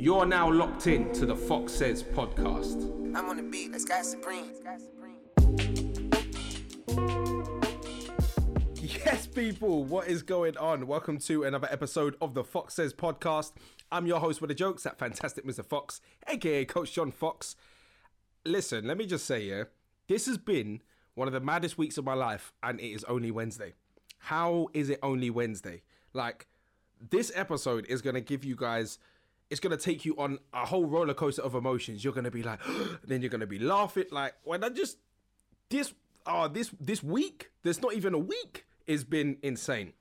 You're now locked in to the Fox Says podcast. I'm on the beat, let's get supreme. Yes, people, what is going on? Welcome to another episode of the Fox Says podcast. I'm your host with the jokes, that fantastic Mr. Fox, aka Coach John Fox. Listen, let me just say, yeah, this has been one of the maddest weeks of my life, and it is only Wednesday. How is it only Wednesday? Like, this episode is going to give you guys it's gonna take you on a whole roller coaster of emotions. You're gonna be like, then you're gonna be laughing. Like when I just this oh this this week, there's not even a week, has been insane.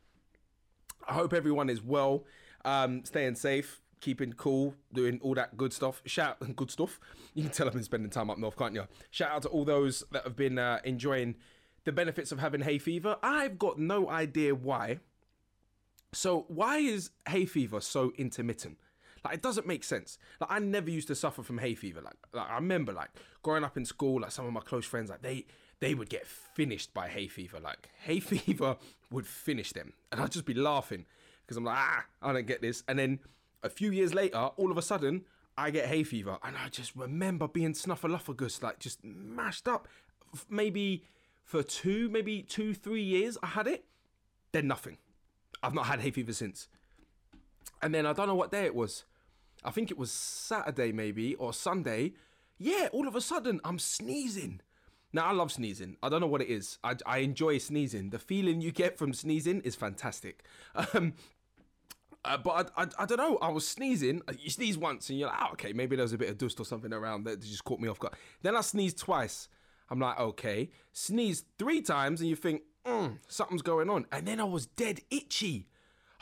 I hope everyone is well, um, staying safe, keeping cool, doing all that good stuff. Shout good stuff. You can tell I've been spending time up north, can't you? Shout out to all those that have been uh, enjoying the benefits of having hay fever. I've got no idea why. So why is hay fever so intermittent? Like it doesn't make sense. Like I never used to suffer from hay fever. Like, like I remember like growing up in school, like some of my close friends, like they they would get finished by hay fever. Like hay fever would finish them, and I'd just be laughing because I'm like, ah, I don't get this. And then a few years later, all of a sudden, I get hay fever, and I just remember being snuffleupagus, like just mashed up. Maybe for two, maybe two, three years, I had it. Then nothing. I've not had hay fever since. And then I don't know what day it was. I think it was Saturday maybe or Sunday. Yeah, all of a sudden I'm sneezing. Now I love sneezing. I don't know what it is. I, I enjoy sneezing. The feeling you get from sneezing is fantastic. Um, uh, but I, I, I, don't know. I was sneezing. You sneeze once and you're like, oh, okay, maybe there's a bit of dust or something around that just caught me off guard. Then I sneezed twice. I'm like, okay. Sneeze three times and you think, mm, something's going on. And then I was dead itchy.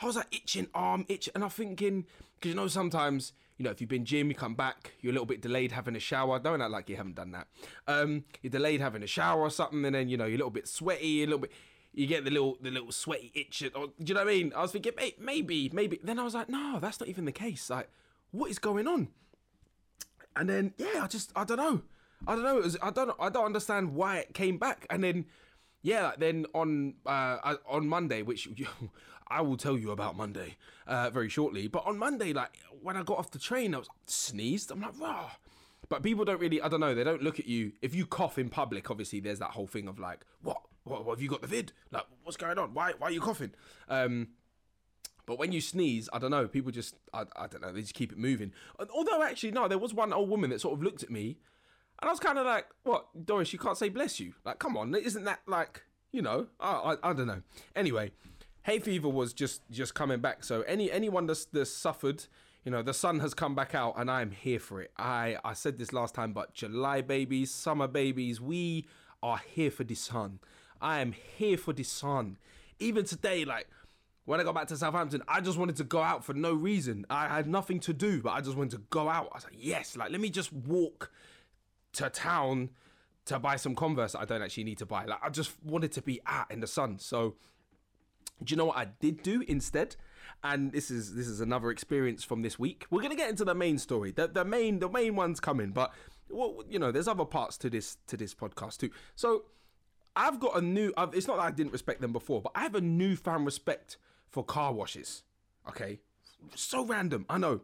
I was like itching, arm itch, and I'm thinking, because you know sometimes you know if you've been gym, you come back, you're a little bit delayed having a shower. Don't act like you haven't done that. Um, you're delayed having a shower or something, and then you know you're a little bit sweaty, a little bit. You get the little the little sweaty itch. Or, do you know what I mean? I was thinking maybe maybe. Then I was like, no, that's not even the case. Like, what is going on? And then yeah, I just I don't know. I don't know. Was, I don't I don't understand why it came back. And then yeah, then on uh, on Monday, which I will tell you about Monday uh, very shortly. But on Monday, like when I got off the train, I was sneezed. I'm like. But people don't really, I don't know, they don't look at you. If you cough in public, obviously there's that whole thing of like, what? What, what have you got the vid? Like, what's going on? Why, why are you coughing? Um, but when you sneeze, I don't know, people just, I, I don't know, they just keep it moving. Although, actually, no, there was one old woman that sort of looked at me and I was kind of like, what, Doris, you can't say bless you. Like, come on, isn't that like, you know, I, I, I don't know. Anyway, hay fever was just just coming back. So any anyone that's, that's suffered, you know, the sun has come back out, and I'm here for it. I I said this last time, but July babies, summer babies, we are here for the sun. I am here for the sun. Even today, like when I got back to Southampton, I just wanted to go out for no reason. I had nothing to do, but I just wanted to go out. I was like, yes, like let me just walk to town to buy some Converse I don't actually need to buy. Like I just wanted to be out in the sun. So do you know what I did do instead? And this is this is another experience from this week. We're gonna get into the main story. The the main the main one's coming, but well, you know, there's other parts to this to this podcast too. So I've got a new. I've, it's not that I didn't respect them before, but I have a newfound respect for car washes. Okay, so random. I know.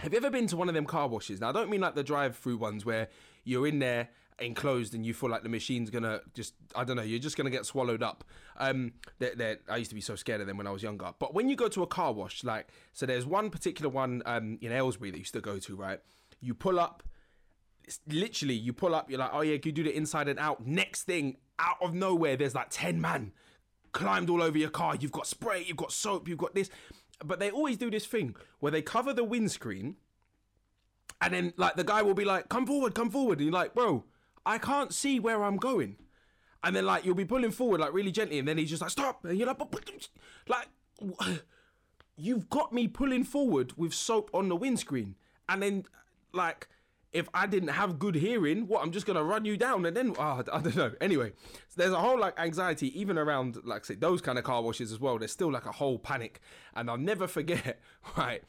Have you ever been to one of them car washes? Now, I don't mean like the drive-through ones where you're in there enclosed and you feel like the machine's gonna just I don't know you're just gonna get swallowed up. Um, they're, I used to be so scared of them when I was younger. But when you go to a car wash, like so, there's one particular one um, in Aylesbury that you still go to. Right, you pull up. Literally, you pull up. You're like, oh yeah, you do the inside and out. Next thing, out of nowhere, there's like ten man climbed all over your car. You've got spray, you've got soap, you've got this. But they always do this thing where they cover the windscreen, and then like the guy will be like, "Come forward, come forward," and you're like, "Bro, I can't see where I'm going. And then like you'll be pulling forward like really gently, and then he's just like stop, and you're like, like you've got me pulling forward with soap on the windscreen, and then like if I didn't have good hearing, what I'm just gonna run you down and then oh, I don't know. Anyway, so there's a whole like anxiety even around like say those kind of car washes as well. There's still like a whole panic, and I'll never forget. Right,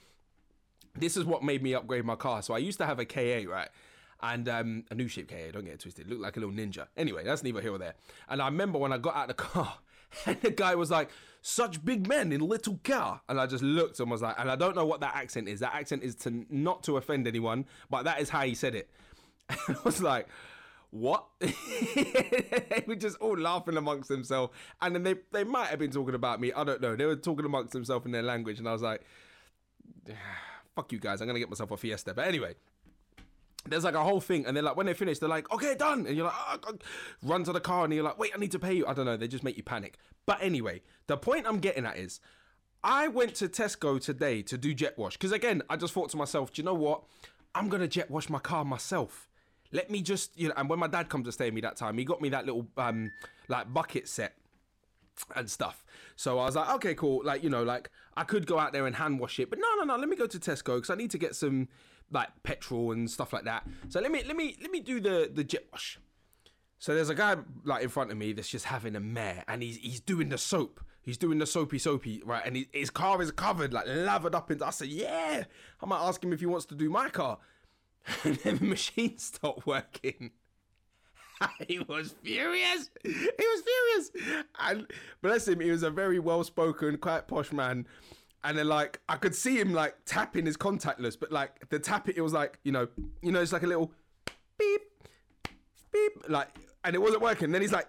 this is what made me upgrade my car. So I used to have a KA, right, and um, a new shape KA. Don't get it twisted. Looked like a little ninja. Anyway, that's neither here or there. And I remember when I got out of the car And the guy was like, such big men in little car. And I just looked and was like, and I don't know what that accent is. That accent is to not to offend anyone, but that is how he said it. And I was like, what? they were just all laughing amongst themselves. And then they, they might have been talking about me. I don't know. They were talking amongst themselves in their language. And I was like, fuck you guys. I'm going to get myself a fiesta. But anyway, there's like a whole thing, and they're like, when they finish, they're like, okay, done, and you're like, ah, ah, ah, oh, oh. run to the car, and you're like, wait, I need to pay you. I don't know, they just make you panic. But anyway, the point I'm getting at is, I went to Tesco today to do jet wash because again, I just thought to myself, do you know what? I'm gonna jet wash my car myself. Let me just, you know. And when my dad comes to stay with me that time, he got me that little um like bucket set and stuff. So I was like, okay, cool. Like, you know, like I could go out there and hand wash it, but no, no, no. Let me go to Tesco because I need to get some like petrol and stuff like that. So let me, let me, let me do the the jet wash. So there's a guy like in front of me that's just having a mare, and he's he's doing the soap. He's doing the soapy soapy, right? And he, his car is covered, like lathered up into. I said, yeah. I might ask him if he wants to do my car. And then the machine stopped working. he was furious. He was furious. And bless him, he was a very well spoken, quite posh man. And then like I could see him like tapping his contactless, but like the tap it, was like, you know, you know, it's like a little beep, beep, like and it wasn't working. Then he's like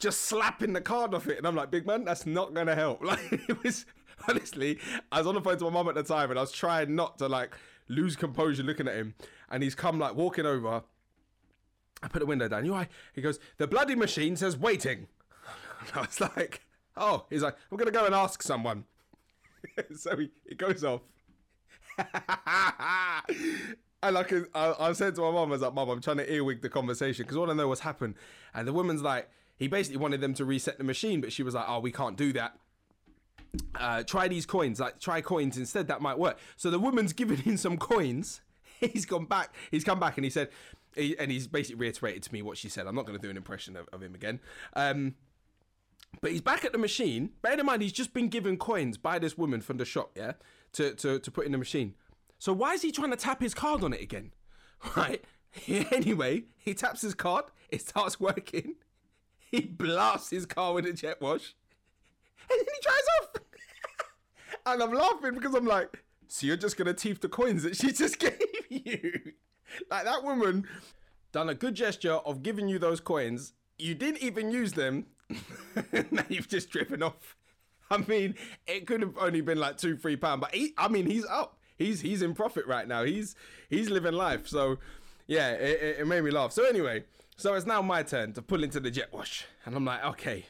just slapping the card off it. And I'm like, big man, that's not gonna help. Like it was honestly, I was on the phone to my mum at the time and I was trying not to like lose composure looking at him. And he's come like walking over. I put the window down. You know, he goes, the bloody machine says waiting. And I was like, oh, he's like, I'm gonna go and ask someone. so he, he goes off. and like I, I said to my mum, I was like, Mum, I'm trying to earwig the conversation because all I know what's happened. And the woman's like, he basically wanted them to reset the machine, but she was like, oh, we can't do that. Uh, try these coins, like try coins instead. That might work. So the woman's given him some coins. He's gone back. He's come back and he said, he, and he's basically reiterated to me what she said. I'm not going to do an impression of, of him again. Um, but he's back at the machine. Bear in mind, he's just been given coins by this woman from the shop, yeah, to, to, to put in the machine. So why is he trying to tap his card on it again? Right? anyway, he taps his card. It starts working. He blasts his car with a jet wash. And then he drives off. and I'm laughing because I'm like, so you're just to teeth the coins that she just gave you? like that woman done a good gesture of giving you those coins. You didn't even use them. now you've just driven off. I mean, it could have only been like two, three pounds, but he, I mean, he's up. He's he's in profit right now. He's he's living life. So yeah, it, it, it made me laugh. So anyway, so it's now my turn to pull into the jet wash, and I'm like, okay.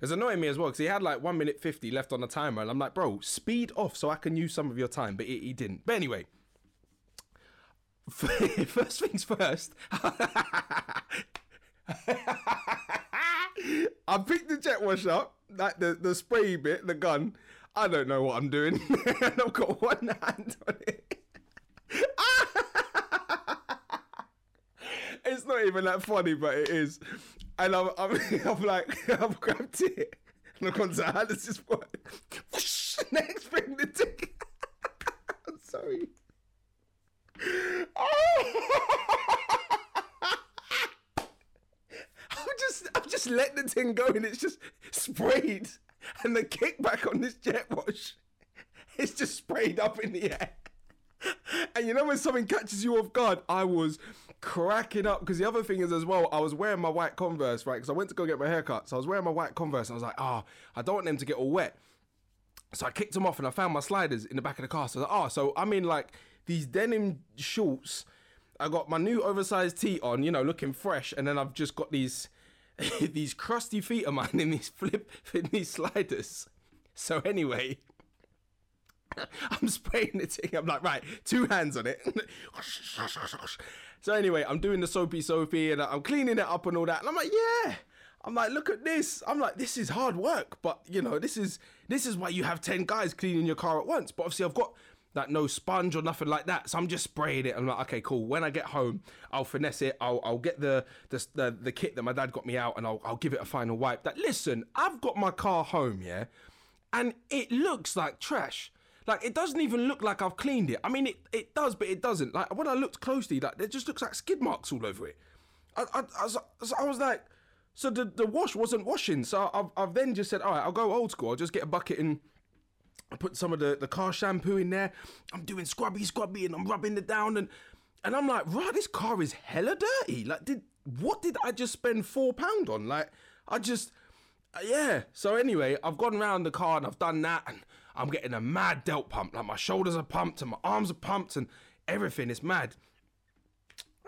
It's annoying me as well because he had like one minute fifty left on the timer, and I'm like, bro, speed off so I can use some of your time, but he, he didn't. But anyway, first things first. I picked the jet wash up, like the, the spray bit, the gun. I don't know what I'm doing. and I've got one hand on it. it's not even that funny, but it is. And I'm, I'm, I'm like, I've grabbed it. And I've gone to, how does? Next thing, the ticket. I'm sorry. I'm oh! Just, I'm just let the thing go and it's just sprayed. And the kickback on this jet wash, it's just sprayed up in the air. And you know when something catches you off guard, I was cracking up because the other thing is as well, I was wearing my white Converse, right? Because I went to go get my haircut, so I was wearing my white Converse, and I was like, oh, I don't want them to get all wet. So I kicked them off, and I found my sliders in the back of the car. So I was like, oh, so I'm in like these denim shorts. I got my new oversized tee on, you know, looking fresh, and then I've just got these these crusty feet of mine in these flip in these sliders. So anyway, I'm spraying the thing. I'm like, right, two hands on it. so anyway, I'm doing the soapy soapy and I'm cleaning it up and all that. And I'm like, yeah. I'm like, look at this. I'm like, this is hard work, but you know, this is this is why you have ten guys cleaning your car at once. But obviously, I've got like no sponge or nothing like that. So I'm just spraying it. I'm like, okay, cool. When I get home, I'll finesse it. I'll, I'll get the, the, the the kit that my dad got me out, and I'll I'll give it a final wipe. That listen, I've got my car home, yeah, and it looks like trash. Like it doesn't even look like I've cleaned it. I mean, it, it does, but it doesn't. Like when I looked closely, like it just looks like skid marks all over it. I I, I, was, I was like, So the, the wash wasn't washing. So I've, I've then just said, all right, I'll go old school. I'll just get a bucket and I put some of the, the car shampoo in there. I'm doing scrubby, scrubby, and I'm rubbing it down. And and I'm like, right, this car is hella dirty. Like, did what did I just spend four pound on? Like, I just, uh, yeah. So anyway, I've gone around the car and I've done that, and I'm getting a mad delt pump. Like my shoulders are pumped and my arms are pumped and everything is mad.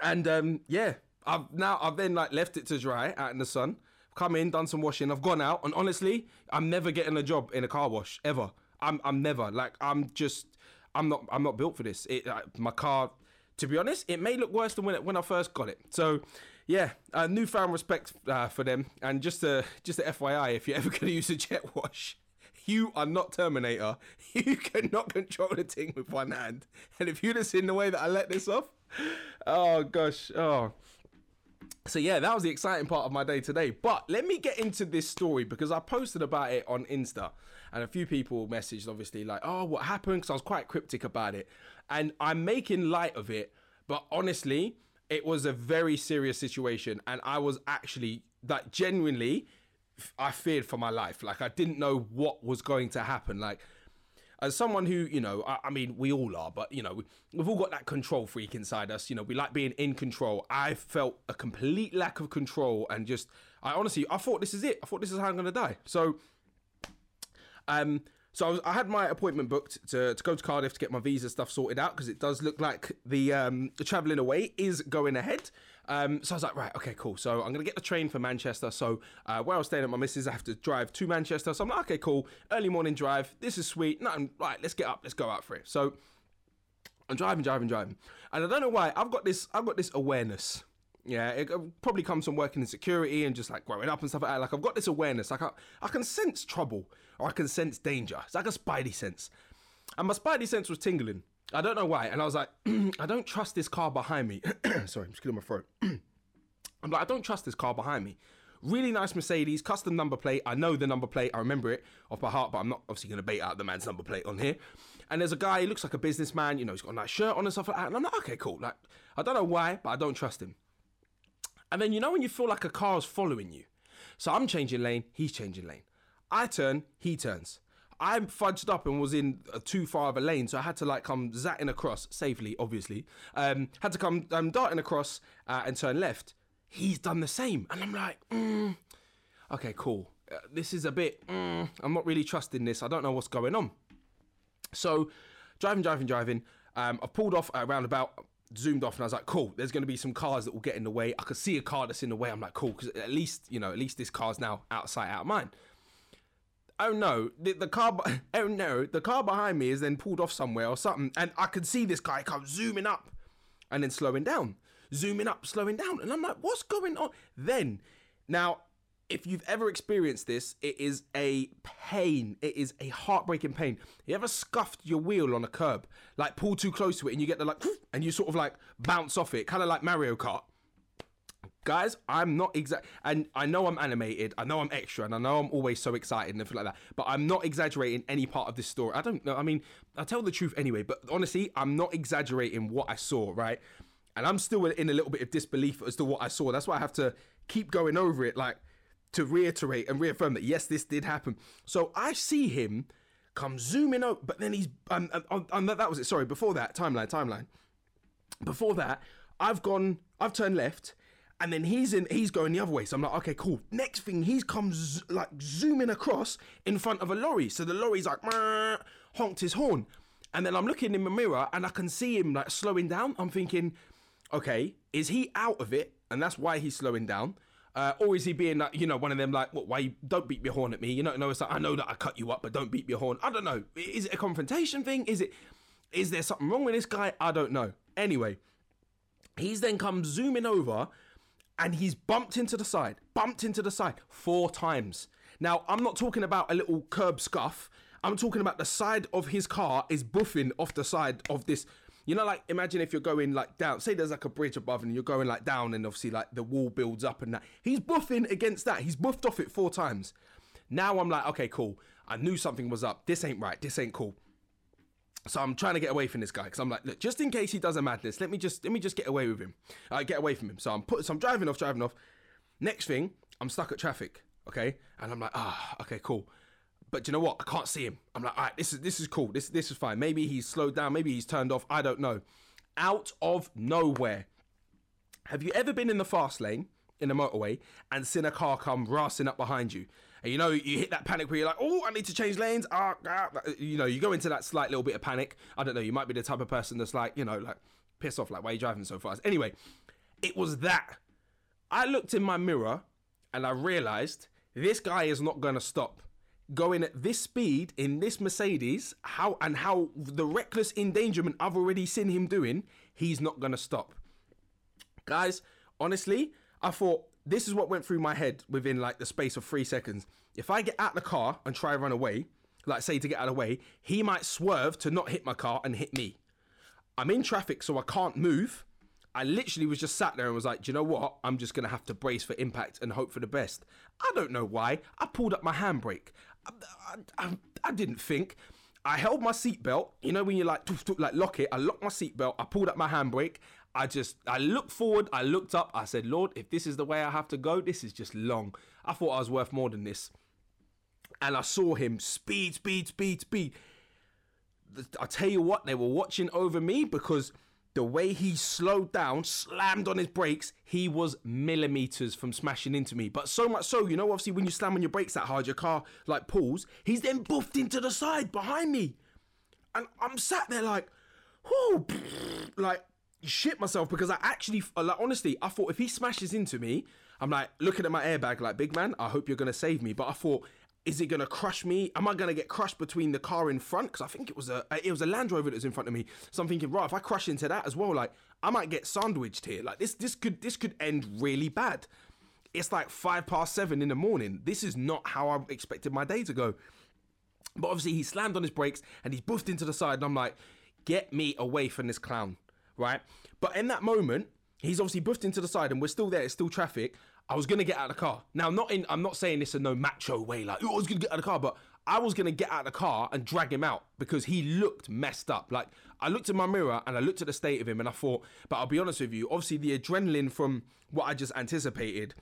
And um, yeah, I've now I've then like left it to dry out in the sun. Come in, done some washing. I've gone out, and honestly, I'm never getting a job in a car wash ever. I'm I'm never like I'm just I'm not I'm not built for this. It uh, my car, to be honest, it may look worse than when it, when I first got it. So yeah, uh, newfound respect uh, for them. And just a just a FYI, if you're ever going to use a jet wash, you are not Terminator. You cannot control the thing with one hand. And if you'd have seen the way that I let this off, oh gosh, oh. So yeah, that was the exciting part of my day today. But let me get into this story because I posted about it on Insta, and a few people messaged obviously like, "Oh, what happened?" Because I was quite cryptic about it, and I'm making light of it. But honestly, it was a very serious situation, and I was actually like genuinely I feared for my life. Like I didn't know what was going to happen. Like as someone who, you know, I, I mean, we all are, but you know, we, we've all got that control freak inside us. You know, we like being in control. I felt a complete lack of control, and just, I honestly, I thought this is it. I thought this is how I'm gonna die. So, um, so I, was, I, had my appointment booked to, to go to Cardiff to get my visa stuff sorted out because it does look like the um, the travelling away is going ahead. Um, so I was like, right, okay, cool. So I'm gonna get the train for Manchester. So uh, where I was staying at my missus, I have to drive to Manchester. So I'm like, okay, cool. Early morning drive. This is sweet. Nothing. Right, let's get up. Let's go out for it. So I'm driving, driving, driving, and I don't know why I've got this. I've got this awareness. Yeah, it probably comes from working in security and just like growing up and stuff like that. Like I've got this awareness. Like I, I can sense trouble or I can sense danger. It's like a spidey sense, and my spidey sense was tingling. I don't know why. And I was like, I don't trust this car behind me. Sorry, I'm just killing my throat. I'm like, I don't trust this car behind me. Really nice Mercedes, custom number plate. I know the number plate. I remember it off by heart, but I'm not obviously going to bait out the man's number plate on here. And there's a guy, he looks like a businessman, you know, he's got a nice shirt on and stuff like that. And I'm like, okay, cool. Like, I don't know why, but I don't trust him. And then, you know, when you feel like a car's following you. So I'm changing lane, he's changing lane. I turn, he turns. I fudged up and was in a too far of a lane, so I had to like come zatting across safely, obviously. Um, had to come um, darting across uh, and turn left. He's done the same, and I'm like, mm, okay, cool. Uh, this is a bit. Mm, I'm not really trusting this. I don't know what's going on. So, driving, driving, driving. Um, I've pulled off a roundabout, zoomed off, and I was like, cool. There's going to be some cars that will get in the way. I could see a car that's in the way. I'm like, cool, because at least you know, at least this car's now out of sight, out of mind oh no, the, the car, oh no, the car behind me is then pulled off somewhere or something, and I could see this guy come zooming up and then slowing down, zooming up, slowing down, and I'm like, what's going on? Then, now, if you've ever experienced this, it is a pain. It is a heartbreaking pain. You ever scuffed your wheel on a curb, like pull too close to it, and you get the like, and you sort of like bounce off it, kind of like Mario Kart guys, I'm not exact, and I know I'm animated, I know I'm extra, and I know I'm always so excited and everything like that. But I'm not exaggerating any part of this story. I don't know. I mean, I tell the truth anyway. But honestly, I'm not exaggerating what I saw, right? And I'm still in a little bit of disbelief as to what I saw. That's why I have to keep going over it, like to reiterate and reaffirm that yes, this did happen. So I see him come zooming out, but then he's um, um, um, that was it. Sorry, before that timeline, timeline. Before that, I've gone, I've turned left and then he's in he's going the other way so i'm like okay cool next thing he's comes like zooming across in front of a lorry so the lorry's like honked his horn and then i'm looking in the mirror and i can see him like slowing down i'm thinking okay is he out of it and that's why he's slowing down uh, or is he being like, you know, one of them like, what, why you don't beat your horn at me? You know, no, it's like, I know that I cut you up, but don't beat your horn. I don't know. Is it a confrontation thing? Is it, is there something wrong with this guy? I don't know. Anyway, he's then come zooming over and he's bumped into the side, bumped into the side four times. Now, I'm not talking about a little curb scuff. I'm talking about the side of his car is buffing off the side of this. You know, like imagine if you're going like down, say there's like a bridge above and you're going like down, and obviously like the wall builds up and that. He's buffing against that. He's buffed off it four times. Now I'm like, okay, cool. I knew something was up. This ain't right. This ain't cool. So I'm trying to get away from this guy because I'm like, look, just in case he does a madness, let me just let me just get away with him. I uh, get away from him. So I'm put, so I'm driving off, driving off. Next thing, I'm stuck at traffic, okay? And I'm like, ah, okay, cool. But you know what? I can't see him. I'm like, all right, this is this is cool. This this is fine. Maybe he's slowed down. Maybe he's turned off. I don't know. Out of nowhere, have you ever been in the fast lane in a motorway and seen a car come racing up behind you? And you know, you hit that panic where you're like, oh, I need to change lanes. Ah, ah, you know, you go into that slight little bit of panic. I don't know. You might be the type of person that's like, you know, like piss off, like, why are you driving so fast? Anyway, it was that. I looked in my mirror and I realized this guy is not going to stop. Going at this speed in this Mercedes, how and how the reckless endangerment I've already seen him doing, he's not going to stop. Guys, honestly, I thought this is what went through my head within like the space of three seconds. If I get out the car and try run away, like say to get out of the way, he might swerve to not hit my car and hit me. I'm in traffic, so I can't move. I literally was just sat there and was like, do you know what? I'm just gonna have to brace for impact and hope for the best. I don't know why. I pulled up my handbrake. I, I, I, I didn't think. I held my seatbelt. You know when you like like lock it. I locked my seatbelt. I pulled up my handbrake. I just I looked forward. I looked up. I said, Lord, if this is the way I have to go, this is just long. I thought I was worth more than this. And I saw him speed, speed, speed, speed. I tell you what, they were watching over me because the way he slowed down, slammed on his brakes, he was millimeters from smashing into me. But so much so, you know, obviously when you slam on your brakes that hard, your car like pulls. He's then buffed into the side behind me, and I'm sat there like, whoo, like shit myself because I actually, like, honestly, I thought if he smashes into me, I'm like looking at my airbag, like, big man, I hope you're gonna save me. But I thought is it gonna crush me? Am I gonna get crushed between the car in front? Because I think it was a it was a Land Rover that was in front of me. So I'm thinking, right, if I crash into that as well, like I might get sandwiched here. Like this this could this could end really bad. It's like five past seven in the morning. This is not how I expected my day to go. But obviously he slammed on his brakes and he's buffed into the side, and I'm like, get me away from this clown, right? But in that moment, he's obviously buffed into the side, and we're still there. It's still traffic. I was gonna get out of the car. Now, not in. I'm not saying this in no macho way, like oh, I was gonna get out of the car, but I was gonna get out of the car and drag him out because he looked messed up. Like I looked in my mirror and I looked at the state of him, and I thought. But I'll be honest with you. Obviously, the adrenaline from what I just anticipated.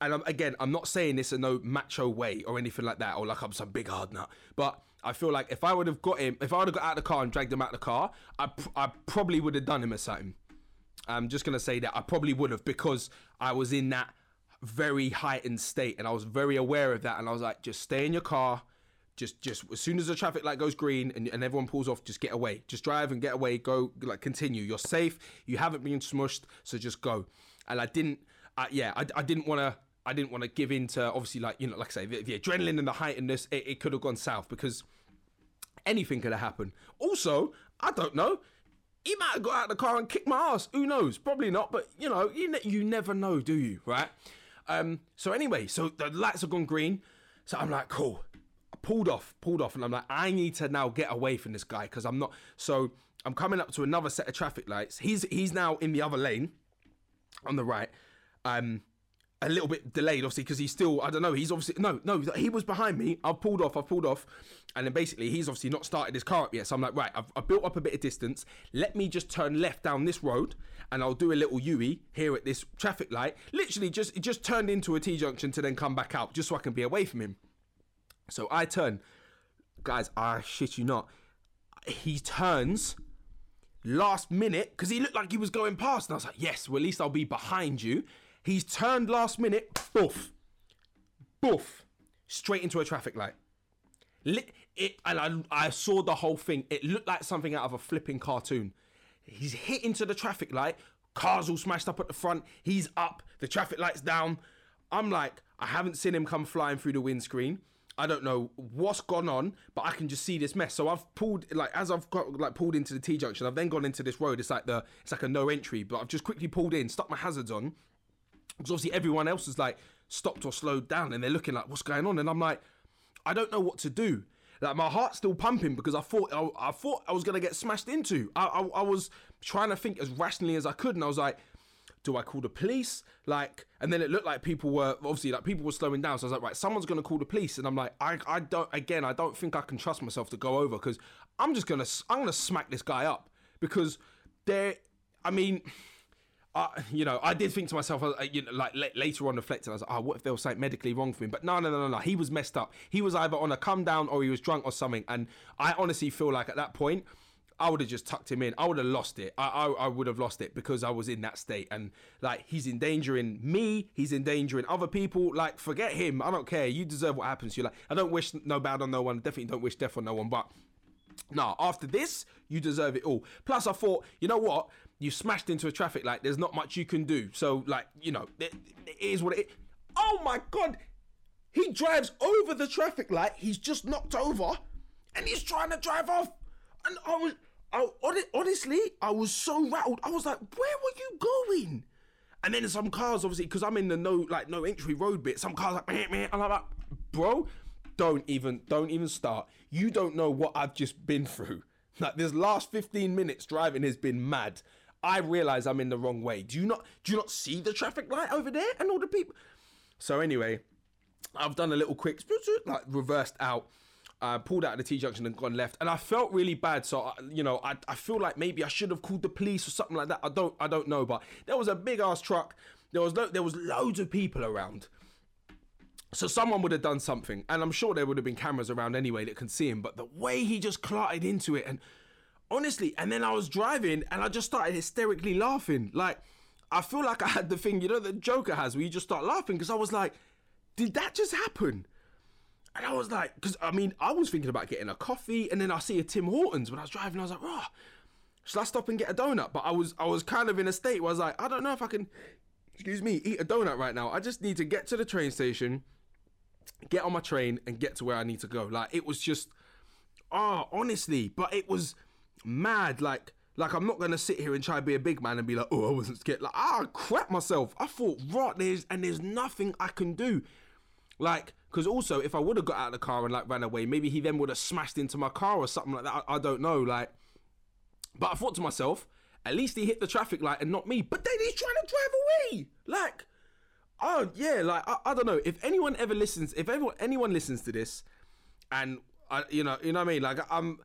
And I'm, again, I'm not saying this in no macho way or anything like that, or like I'm some big hard nut. But I feel like if I would have got him, if I would have got out of the car and dragged him out of the car, I, I probably would have done him a something. I'm just gonna say that I probably would have because I was in that very heightened state and I was very aware of that and I was like, just stay in your car. Just, just as soon as the traffic light goes green and, and everyone pulls off, just get away. Just drive and get away. Go, like, continue. You're safe. You haven't been smushed, so just go. And I didn't, yeah, I, I didn't want to, I didn't want to give in to obviously, like, you know, like I say, the, the adrenaline and the heightenedness. It, it could have gone south because anything could have happened. Also, I don't know he might have got out of the car and kicked my ass. Who knows? Probably not, but you know, you, ne- you never know, do you? Right? Um, so anyway, so the lights have gone green. So I'm like, cool. I pulled off, pulled off, and I'm like, I need to now get away from this guy because I'm not. So I'm coming up to another set of traffic lights. He's he's now in the other lane on the right. Um, a little bit delayed, obviously, because he's still, I don't know, he's obviously, no, no, he was behind me. I've pulled off, I've pulled off. And then basically, he's obviously not started his car up yet. So I'm like, right, I've, I've built up a bit of distance. Let me just turn left down this road and I'll do a little U here at this traffic light. Literally, just, it just turned into a T junction to then come back out just so I can be away from him. So I turn, guys, I shit you not. He turns last minute because he looked like he was going past. And I was like, yes, well, at least I'll be behind you. He's turned last minute, boof, boof, straight into a traffic light. It, and I, I saw the whole thing. It looked like something out of a flipping cartoon. He's hit into the traffic light. Cars all smashed up at the front. He's up. The traffic light's down. I'm like, I haven't seen him come flying through the windscreen. I don't know what's gone on, but I can just see this mess. So I've pulled like as I've got like pulled into the T junction, I've then gone into this road. It's like the it's like a no entry, but I've just quickly pulled in, stuck my hazards on, because obviously everyone else is like stopped or slowed down and they're looking like what's going on and i'm like i don't know what to do like my heart's still pumping because i thought i, I thought i was going to get smashed into I, I, I was trying to think as rationally as i could and i was like do I call the police? Like, and then it looked like people were obviously like people were slowing down. So I was like, right, someone's gonna call the police, and I'm like, I, I don't. Again, I don't think I can trust myself to go over because I'm just gonna, I'm gonna smack this guy up because there. I mean, You know, I did think to myself, uh, you know, like la- later on reflecting, I was like, oh, what if there was something medically wrong for him? But no, no, no, no, no. He was messed up. He was either on a come down or he was drunk or something. And I honestly feel like at that point, I would have just tucked him in. I would have lost it. I, I, I would have lost it because I was in that state. And like, he's endangering me. He's endangering other people. Like, forget him. I don't care. You deserve what happens to you. Like, I don't wish no bad on no one. Definitely don't wish death on no one. But no, after this, you deserve it all. Plus, I thought, you know what? You smashed into a traffic light. There's not much you can do. So, like, you know, it, it is what it. Oh my god! He drives over the traffic light. He's just knocked over, and he's trying to drive off. And I was, I, honestly, I was so rattled. I was like, "Where were you going?" And then some cars, obviously, because I'm in the no like no entry road bit. Some cars like, meh, meh. I'm like, bro, don't even, don't even start. You don't know what I've just been through. Like this last 15 minutes driving has been mad. I realize I'm in the wrong way. Do you not do you not see the traffic light over there and all the people? So anyway, I've done a little quick like reversed out, uh, pulled out of the T junction and gone left, and I felt really bad. So I, you know, I, I feel like maybe I should have called the police or something like that. I don't I don't know, but there was a big ass truck. There was lo- there was loads of people around. So someone would have done something, and I'm sure there would have been cameras around anyway that can see him. But the way he just clotted into it, and honestly, and then I was driving, and I just started hysterically laughing. Like I feel like I had the thing, you know, that Joker has, where you just start laughing because I was like, did that just happen? And I was like, because I mean, I was thinking about getting a coffee, and then I see a Tim Hortons when I was driving. I was like, oh, should I stop and get a donut? But I was, I was kind of in a state where I was like, I don't know if I can, excuse me, eat a donut right now. I just need to get to the train station get on my train and get to where I need to go. Like it was just, oh, honestly, but it was mad. Like, like I'm not gonna sit here and try to be a big man and be like, oh, I wasn't scared. Like, ah, crap myself. I thought, right, there's and there's nothing I can do. Like, because also if I would have got out of the car and like ran away, maybe he then would have smashed into my car or something like that. I, I don't know. Like, but I thought to myself, at least he hit the traffic light and not me. But then he's trying to drive away. Like, oh yeah, like I, I don't know if anyone ever listens, if anyone anyone listens to this, and I, you know, you know what I mean, like I'm.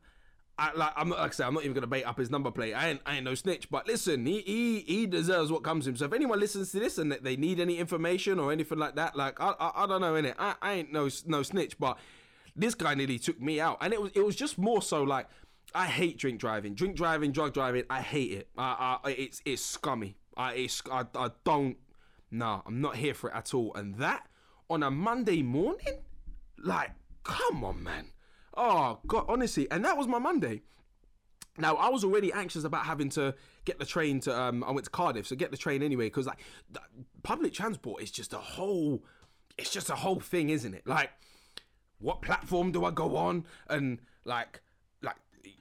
I, like I'm like I say I'm not even gonna bait up his number plate. I ain't I ain't no snitch. But listen, he he he deserves what comes to him. So if anyone listens to this and they need any information or anything like that, like I I, I don't know in it. I, I ain't no no snitch. But this guy nearly took me out, and it was it was just more so like I hate drink driving, drink driving, drug driving. I hate it. I, I it's it's scummy. I it's I, I don't Nah, I'm not here for it at all. And that on a Monday morning? Like, come on, man. Oh, God, honestly. And that was my Monday. Now, I was already anxious about having to get the train to, um, I went to Cardiff, so get the train anyway, because, like, public transport is just a whole, it's just a whole thing, isn't it? Like, what platform do I go on? And, like,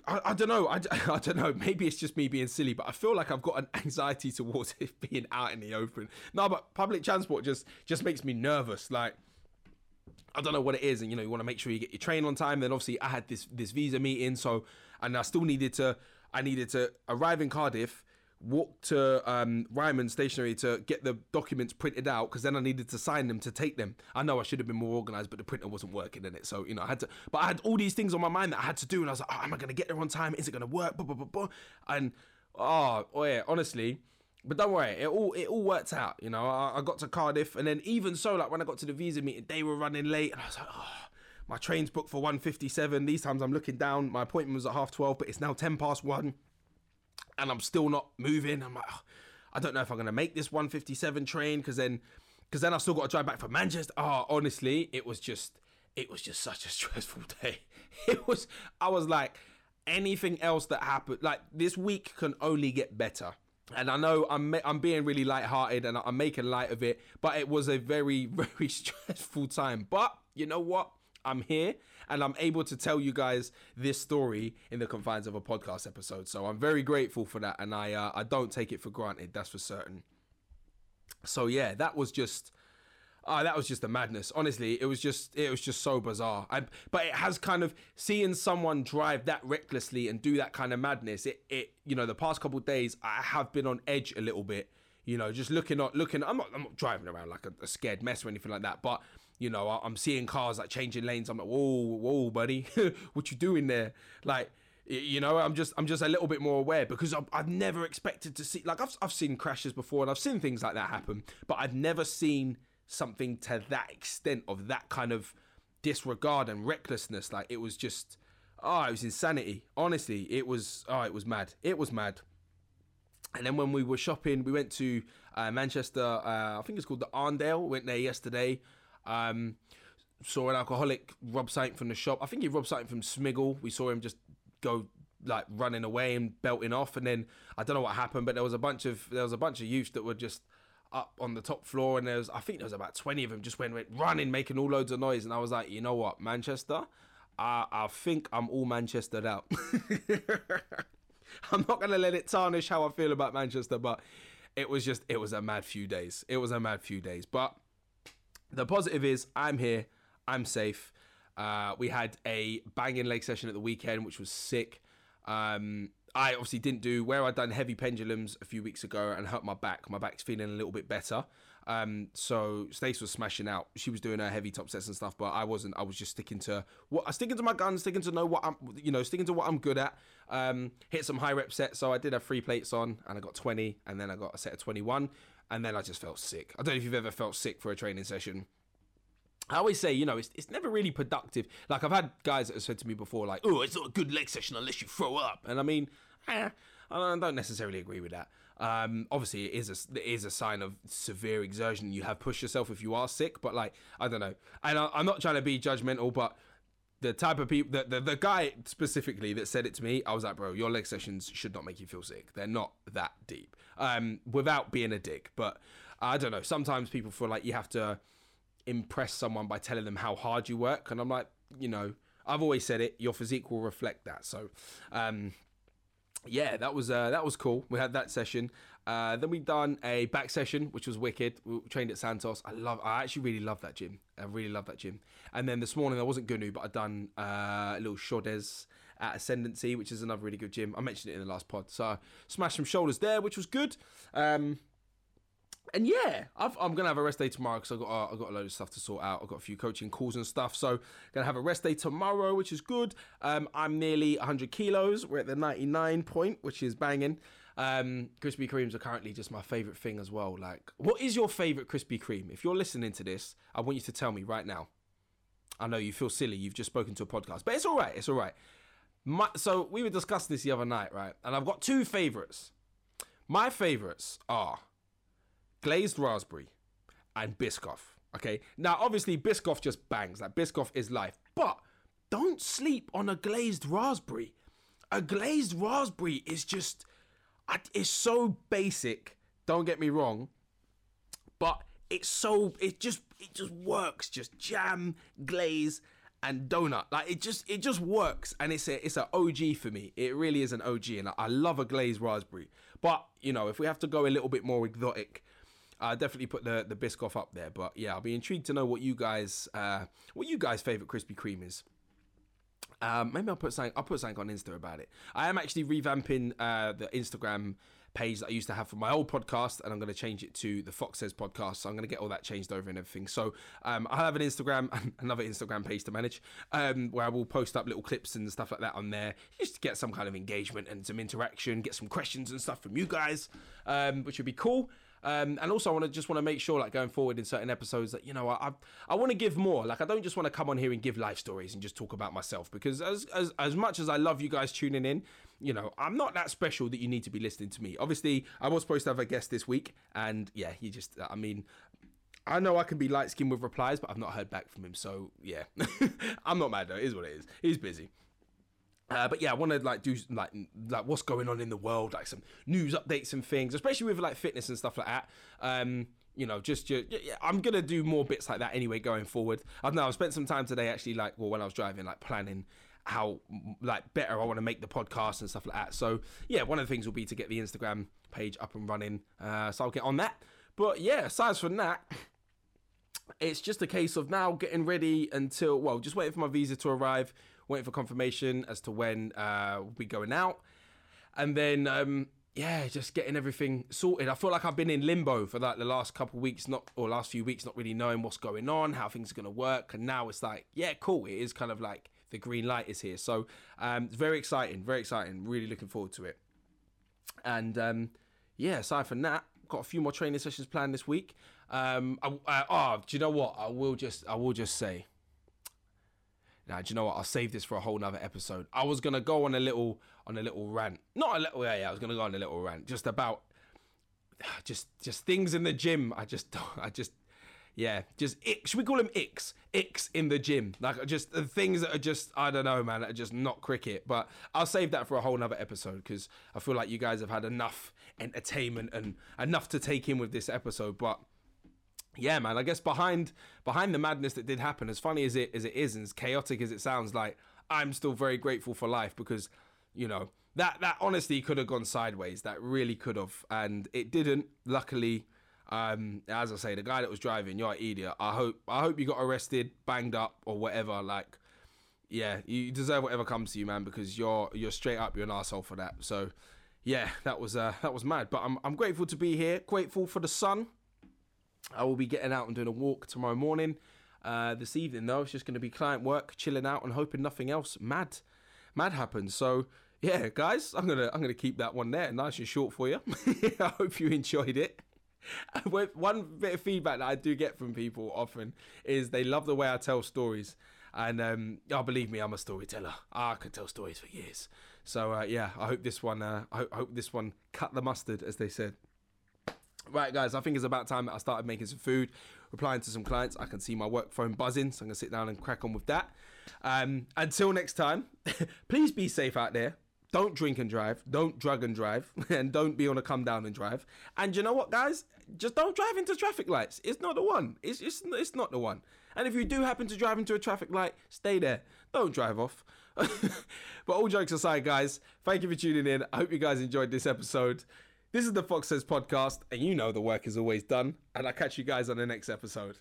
I, I, don't know. I, I don't know. Maybe it's just me being silly, but I feel like I've got an anxiety towards it being out in the open. No, but public transport just just makes me nervous. Like I don't know what it is, and you know you want to make sure you get your train on time. Then obviously I had this this visa meeting, so and I still needed to I needed to arrive in Cardiff walk to um, Ryman Stationery to get the documents printed out because then I needed to sign them to take them. I know I should have been more organized, but the printer wasn't working in it. So, you know, I had to, but I had all these things on my mind that I had to do. And I was like, oh, am I going to get there on time? Is it going to work? Blah, blah, blah, blah. And, oh, oh, yeah, honestly. But don't worry, it all it all worked out. You know, I, I got to Cardiff, and then even so, like when I got to the visa meeting, they were running late, and I was like, oh, my train's booked for 1.57. These times I'm looking down. My appointment was at half 12, but it's now 10 past 1 and I'm still not moving. I'm like, oh, I don't know if I'm gonna make this 157 train because then, because then I still got to drive back from Manchester. Oh, honestly, it was just, it was just such a stressful day. It was, I was like, anything else that happened, like this week can only get better. And I know I'm I'm being really light-hearted and I'm making light of it, but it was a very very stressful time. But you know what? I'm here and I'm able to tell you guys this story in the confines of a podcast episode. So I'm very grateful for that, and I uh, I don't take it for granted. That's for certain. So yeah, that was just. Uh, that was just a madness. Honestly, it was just it was just so bizarre. I, but it has kind of seeing someone drive that recklessly and do that kind of madness. It it you know the past couple days I have been on edge a little bit. You know, just looking at looking. I'm not I'm not driving around like a, a scared mess or anything like that. But you know, I'm seeing cars like changing lanes. I'm like, whoa, whoa, buddy, what you doing there? Like, You know, I'm just I'm just a little bit more aware because I've, I've never expected to see like I've I've seen crashes before and I've seen things like that happen, but I've never seen something to that extent of that kind of disregard and recklessness. Like it was just oh, it was insanity. Honestly, it was oh, it was mad. It was mad. And then when we were shopping, we went to uh, Manchester. Uh, I think it's called the Arndale. Went there yesterday. Um, saw an alcoholic rob something from the shop. I think he robbed something from Smiggle. We saw him just go like running away and belting off. And then I don't know what happened, but there was a bunch of there was a bunch of youths that were just up on the top floor, and there was I think there was about twenty of them just went, went running, making all loads of noise. And I was like, you know what, Manchester. I, I think I'm all Manchestered out. I'm not gonna let it tarnish how I feel about Manchester, but it was just it was a mad few days. It was a mad few days. But the positive is I'm here, I'm safe. Uh, we had a banging leg session at the weekend, which was sick. Um, I obviously didn't do where I'd done heavy pendulums a few weeks ago and hurt my back. My back's feeling a little bit better. Um, so Stace was smashing out. She was doing her heavy top sets and stuff, but I wasn't. I was just sticking to what I sticking to my guns, sticking to know what I'm, you know, sticking to what I'm good at. Um, hit some high rep sets. So I did have three plates on, and I got 20, and then I got a set of 21, and then I just felt sick. I don't know if you've ever felt sick for a training session. I always say, you know, it's, it's never really productive. Like I've had guys that have said to me before, like, "Oh, it's not a good leg session unless you throw up," and I mean, eh, I don't necessarily agree with that. Um, obviously, it is a it is a sign of severe exertion. You have pushed yourself if you are sick, but like, I don't know. And I, I'm not trying to be judgmental, but the type of people, the, the the guy specifically that said it to me, I was like, bro, your leg sessions should not make you feel sick. They're not that deep. Um, without being a dick, but I don't know. Sometimes people feel like you have to impress someone by telling them how hard you work. And i'm like you know i've always said it your physique will reflect that. So um yeah that was uh that was cool. We had that session. Uh then we done a back session which was wicked. We trained at santos. I love i actually really love that gym. I really love that gym. And then this morning i wasn't gonna but i done uh, a little shoulders at ascendancy which is another really good gym. I mentioned it in the last pod. So I smashed some shoulders there which was good. Um and yeah, I've, I'm gonna have a rest day tomorrow because I got uh, I got a load of stuff to sort out. I've got a few coaching calls and stuff, so gonna have a rest day tomorrow, which is good. Um, I'm nearly 100 kilos. We're at the 99 point, which is banging. Um, Krispy Kremes are currently just my favorite thing as well. Like, what is your favorite Krispy Kreme? If you're listening to this, I want you to tell me right now. I know you feel silly. You've just spoken to a podcast, but it's all right. It's all right. My, so we were discussing this the other night, right? And I've got two favorites. My favorites are glazed raspberry and Biscoff. Okay, now obviously Biscoff just bangs. Like Biscoff is life, but don't sleep on a glazed raspberry. A glazed raspberry is just, it's so basic. Don't get me wrong, but it's so it just it just works. Just jam, glaze, and donut. Like it just it just works, and it's a it's an OG for me. It really is an OG, and I love a glazed raspberry. But you know, if we have to go a little bit more exotic, I definitely put the the Biscoff up there. But yeah, I'll be intrigued to know what you guys uh what you guys favorite Krispy Kreme is. Um, maybe I'll put something. I'll put something on Insta about it. I am actually revamping uh, the Instagram page that I used to have for my old podcast, and I'm going to change it to the Fox Says podcast. So I'm going to get all that changed over and everything. So um, I have an Instagram, another Instagram page to manage, um, where I will post up little clips and stuff like that on there, just to get some kind of engagement and some interaction, get some questions and stuff from you guys, um, which would be cool. Um, and also, I want to just want to make sure, like going forward in certain episodes, that you know, I I, I want to give more. Like, I don't just want to come on here and give life stories and just talk about myself because as as as much as I love you guys tuning in, you know, I'm not that special that you need to be listening to me. Obviously, I was supposed to have a guest this week, and yeah, you just, I mean. I know I can be light skinned with replies, but I've not heard back from him. So yeah, I'm not mad though. It is what it is. He's busy. Uh, but yeah, I want to like do like like what's going on in the world, like some news updates and things, especially with like fitness and stuff like that. Um, you know, just, just yeah, I'm gonna do more bits like that anyway going forward. I know. I spent some time today actually, like, well, when I was driving, like planning how like better I want to make the podcast and stuff like that. So yeah, one of the things will be to get the Instagram page up and running. Uh, so I'll get on that. But yeah, aside from that, it's just a case of now getting ready until well, just waiting for my visa to arrive, waiting for confirmation as to when uh, we'll be going out, and then um, yeah, just getting everything sorted. I feel like I've been in limbo for like the last couple weeks, not or last few weeks, not really knowing what's going on, how things are gonna work, and now it's like yeah, cool. It is kind of like the green light is here. So um, it's very exciting, very exciting. Really looking forward to it. And um, yeah, aside from that, got a few more training sessions planned this week. Um, I, I, oh, do you know what? I will just, I will just say. Now, do you know what? I'll save this for a whole nother episode. I was gonna go on a little, on a little rant. Not a little, oh, yeah, yeah. I was gonna go on a little rant just about, just, just things in the gym. I just, I just, yeah, just ick. Should we call them icks? Icks in the gym, like just the things that are just, I don't know, man, are just not cricket. But I'll save that for a whole nother episode because I feel like you guys have had enough entertainment and enough to take in with this episode. But yeah, man, I guess behind behind the madness that did happen, as funny as it as it is, and as chaotic as it sounds, like I'm still very grateful for life because, you know, that that honestly could have gone sideways. That really could have, and it didn't. Luckily, um, as I say, the guy that was driving, you're an idiot. I hope I hope you got arrested, banged up, or whatever. Like, yeah, you deserve whatever comes to you, man, because you're you're straight up, you're an asshole for that. So, yeah, that was uh, that was mad. But I'm I'm grateful to be here. Grateful for the sun. I will be getting out and doing a walk tomorrow morning. Uh, this evening, though, it's just going to be client work, chilling out, and hoping nothing else mad, mad happens. So, yeah, guys, I'm gonna I'm gonna keep that one there, nice and short for you. I hope you enjoyed it. One bit of feedback that I do get from people often is they love the way I tell stories. And um, oh, believe me, I'm a storyteller. I could tell stories for years. So uh, yeah, I hope this one. Uh, I, hope, I hope this one cut the mustard, as they said. Right, guys, I think it's about time that I started making some food, replying to some clients. I can see my work phone buzzing, so I'm going to sit down and crack on with that. Um, until next time, please be safe out there. Don't drink and drive. Don't drug and drive. And don't be on a come down and drive. And you know what, guys? Just don't drive into traffic lights. It's not the one. It's, it's, it's not the one. And if you do happen to drive into a traffic light, stay there. Don't drive off. but all jokes aside, guys, thank you for tuning in. I hope you guys enjoyed this episode. This is the Fox Says podcast, and you know the work is always done. And I'll catch you guys on the next episode.